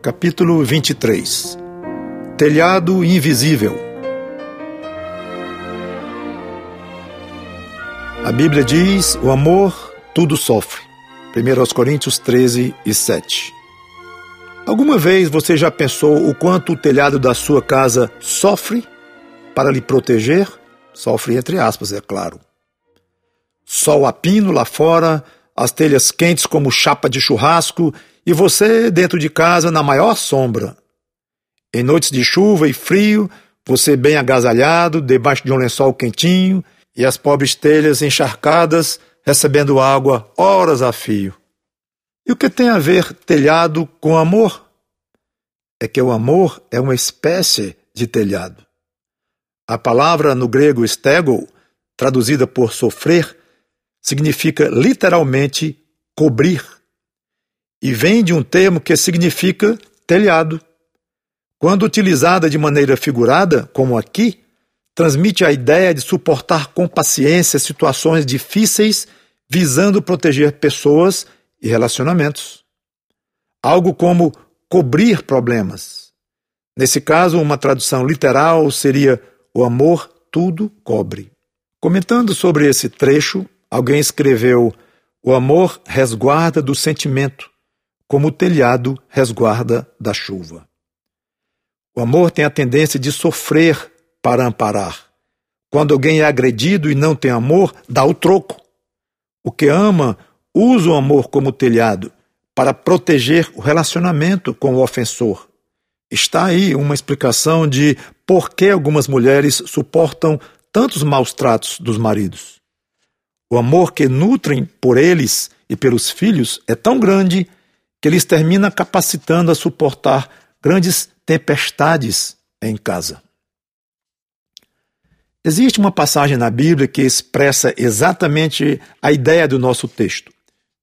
Capítulo 23 Telhado Invisível A Bíblia diz: o amor tudo sofre. 1 Coríntios 13 e 7. Alguma vez você já pensou o quanto o telhado da sua casa sofre para lhe proteger? Sofre entre aspas, é claro. Sol a pino lá fora, as telhas quentes como chapa de churrasco e você dentro de casa na maior sombra. Em noites de chuva e frio, você bem agasalhado, debaixo de um lençol quentinho, e as pobres telhas encharcadas, recebendo água horas a fio. E o que tem a ver telhado com amor? É que o amor é uma espécie de telhado. A palavra no grego stego, traduzida por sofrer, significa literalmente cobrir e vem de um termo que significa telhado. Quando utilizada de maneira figurada, como aqui, transmite a ideia de suportar com paciência situações difíceis, visando proteger pessoas e relacionamentos. Algo como cobrir problemas. Nesse caso, uma tradução literal seria: o amor tudo cobre. Comentando sobre esse trecho, alguém escreveu: o amor resguarda do sentimento, como o telhado resguarda da chuva. O amor tem a tendência de sofrer para amparar. Quando alguém é agredido e não tem amor, dá o troco. O que ama usa o amor como telhado para proteger o relacionamento com o ofensor. Está aí uma explicação de por que algumas mulheres suportam tantos maus tratos dos maridos. O amor que nutrem por eles e pelos filhos é tão grande que lhes termina capacitando a suportar grandes tempestades em casa. Existe uma passagem na Bíblia que expressa exatamente a ideia do nosso texto.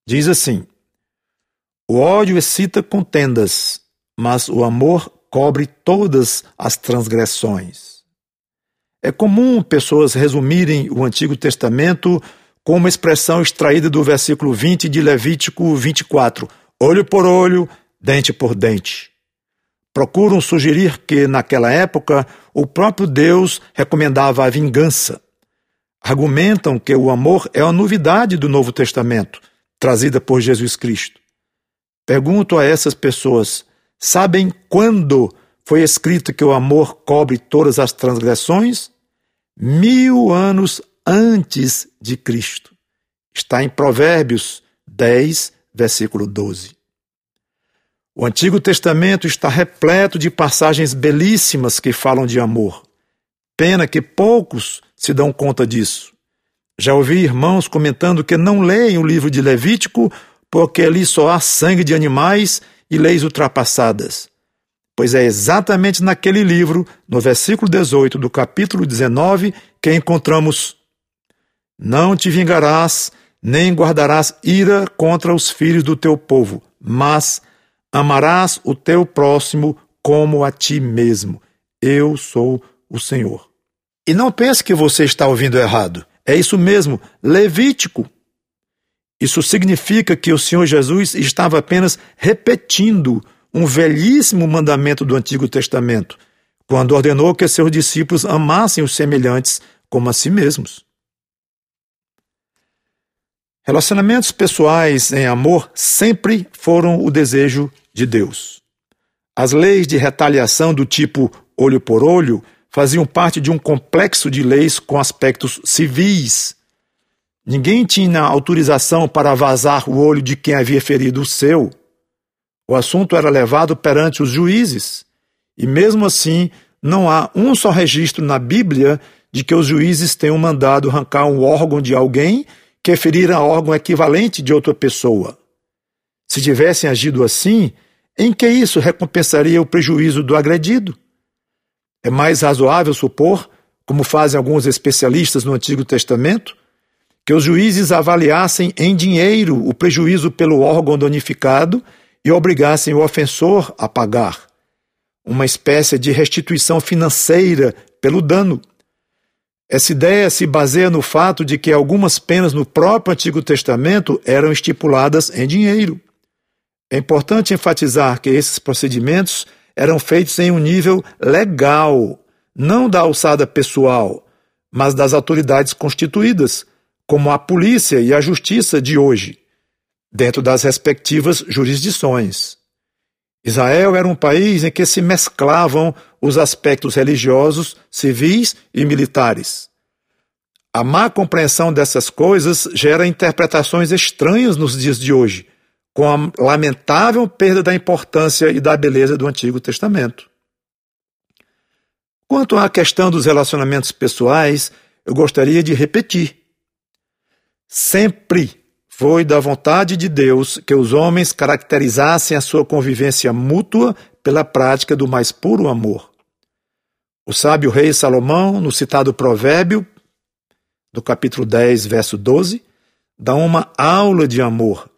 Diz assim: O ódio excita contendas, mas o amor cobre todas as transgressões. É comum pessoas resumirem o Antigo Testamento com uma expressão extraída do versículo 20 de Levítico 24: olho por olho, dente por dente. Procuram sugerir que, naquela época, o próprio Deus recomendava a vingança. Argumentam que o amor é a novidade do Novo Testamento, trazida por Jesus Cristo. Pergunto a essas pessoas: sabem quando foi escrito que o amor cobre todas as transgressões? Mil anos antes de Cristo. Está em Provérbios 10, versículo 12. O Antigo Testamento está repleto de passagens belíssimas que falam de amor. Pena que poucos se dão conta disso. Já ouvi irmãos comentando que não leem o livro de Levítico porque ali só há sangue de animais e leis ultrapassadas. Pois é exatamente naquele livro, no versículo 18 do capítulo 19, que encontramos: Não te vingarás nem guardarás ira contra os filhos do teu povo, mas amarás o teu próximo como a ti mesmo. Eu sou o Senhor. E não pense que você está ouvindo errado. É isso mesmo, Levítico. Isso significa que o Senhor Jesus estava apenas repetindo um velhíssimo mandamento do Antigo Testamento, quando ordenou que seus discípulos amassem os semelhantes como a si mesmos. Relacionamentos pessoais em amor sempre foram o desejo de Deus. As leis de retaliação do tipo olho por olho faziam parte de um complexo de leis com aspectos civis. Ninguém tinha autorização para vazar o olho de quem havia ferido o seu. O assunto era levado perante os juízes, e mesmo assim não há um só registro na Bíblia de que os juízes tenham mandado arrancar um órgão de alguém que ferir a órgão equivalente de outra pessoa. Se tivessem agido assim, em que isso recompensaria o prejuízo do agredido? É mais razoável supor, como fazem alguns especialistas no Antigo Testamento, que os juízes avaliassem em dinheiro o prejuízo pelo órgão danificado e obrigassem o ofensor a pagar, uma espécie de restituição financeira pelo dano. Essa ideia se baseia no fato de que algumas penas no próprio Antigo Testamento eram estipuladas em dinheiro. É importante enfatizar que esses procedimentos eram feitos em um nível legal, não da alçada pessoal, mas das autoridades constituídas, como a polícia e a justiça de hoje, dentro das respectivas jurisdições. Israel era um país em que se mesclavam os aspectos religiosos, civis e militares. A má compreensão dessas coisas gera interpretações estranhas nos dias de hoje, com a lamentável perda da importância e da beleza do Antigo Testamento. Quanto à questão dos relacionamentos pessoais, eu gostaria de repetir. Sempre foi da vontade de Deus que os homens caracterizassem a sua convivência mútua pela prática do mais puro amor. O sábio rei Salomão, no citado provérbio, do capítulo 10, verso 12, dá uma aula de amor,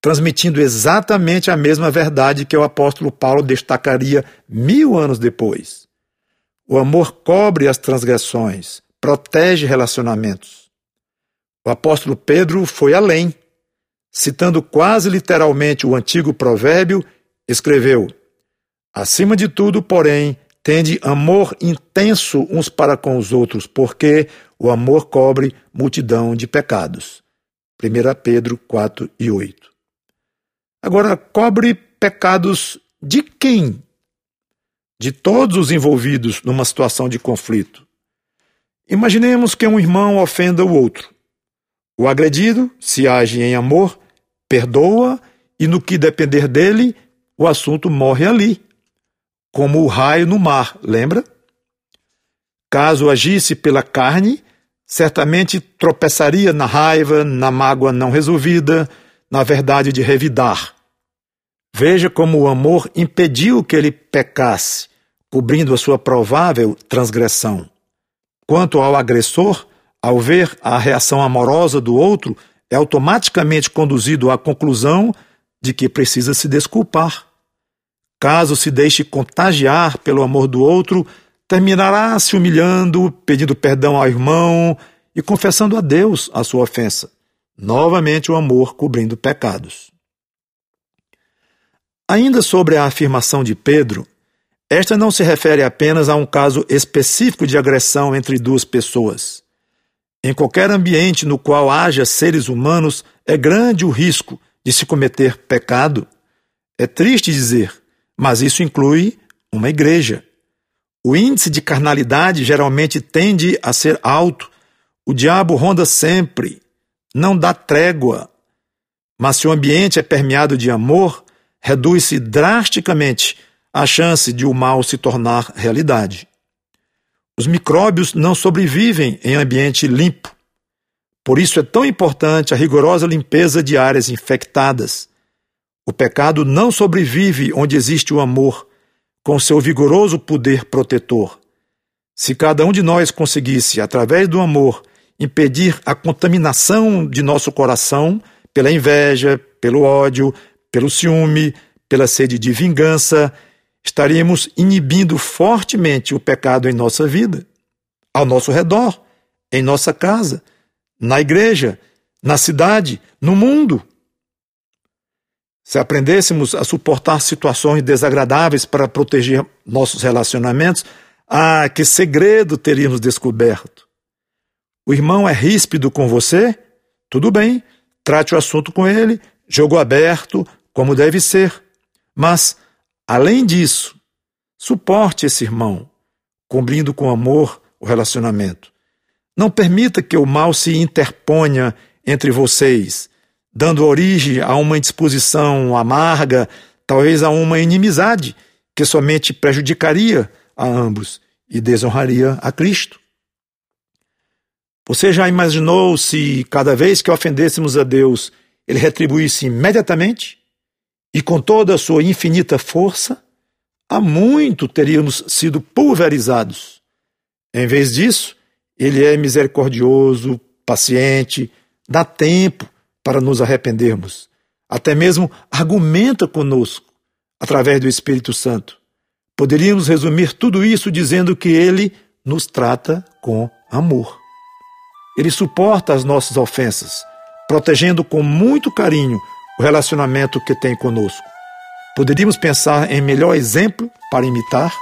transmitindo exatamente a mesma verdade que o apóstolo Paulo destacaria mil anos depois. O amor cobre as transgressões, protege relacionamentos. O apóstolo Pedro foi além. Citando quase literalmente o antigo provérbio, escreveu: Acima de tudo, porém, tende amor intenso uns para com os outros, porque o amor cobre multidão de pecados. 1 Pedro 4 e 8. Agora, cobre pecados de quem? De todos os envolvidos numa situação de conflito. Imaginemos que um irmão ofenda o outro. O agredido, se age em amor, perdoa e, no que depender dele, o assunto morre ali como o raio no mar, lembra? Caso agisse pela carne, certamente tropeçaria na raiva, na mágoa não resolvida, na verdade de revidar. Veja como o amor impediu que ele pecasse, cobrindo a sua provável transgressão. Quanto ao agressor, ao ver a reação amorosa do outro, é automaticamente conduzido à conclusão de que precisa se desculpar. Caso se deixe contagiar pelo amor do outro, terminará se humilhando, pedindo perdão ao irmão e confessando a Deus a sua ofensa. Novamente o amor cobrindo pecados. Ainda sobre a afirmação de Pedro, esta não se refere apenas a um caso específico de agressão entre duas pessoas. Em qualquer ambiente no qual haja seres humanos, é grande o risco de se cometer pecado. É triste dizer, mas isso inclui uma igreja. O índice de carnalidade geralmente tende a ser alto. O diabo ronda sempre, não dá trégua. Mas se o ambiente é permeado de amor, reduz-se drasticamente a chance de o mal se tornar realidade. Os micróbios não sobrevivem em ambiente limpo. Por isso é tão importante a rigorosa limpeza de áreas infectadas. O pecado não sobrevive onde existe o amor, com seu vigoroso poder protetor. Se cada um de nós conseguisse, através do amor, impedir a contaminação de nosso coração pela inveja, pelo ódio, pelo ciúme, pela sede de vingança, estaríamos inibindo fortemente o pecado em nossa vida, ao nosso redor, em nossa casa, na igreja, na cidade, no mundo. Se aprendêssemos a suportar situações desagradáveis para proteger nossos relacionamentos, ah, que segredo teríamos descoberto! O irmão é ríspido com você? Tudo bem, trate o assunto com ele, jogo aberto, como deve ser. Mas, além disso, suporte esse irmão, cobrindo com amor o relacionamento. Não permita que o mal se interponha entre vocês dando origem a uma indisposição amarga, talvez a uma inimizade que somente prejudicaria a ambos e desonraria a Cristo. Você já imaginou se cada vez que ofendêssemos a Deus, ele retribuísse imediatamente e com toda a sua infinita força? Há muito teríamos sido pulverizados. Em vez disso, ele é misericordioso, paciente, dá tempo para nos arrependermos. Até mesmo argumenta conosco através do Espírito Santo. Poderíamos resumir tudo isso dizendo que ele nos trata com amor. Ele suporta as nossas ofensas, protegendo com muito carinho o relacionamento que tem conosco. Poderíamos pensar em melhor exemplo para imitar?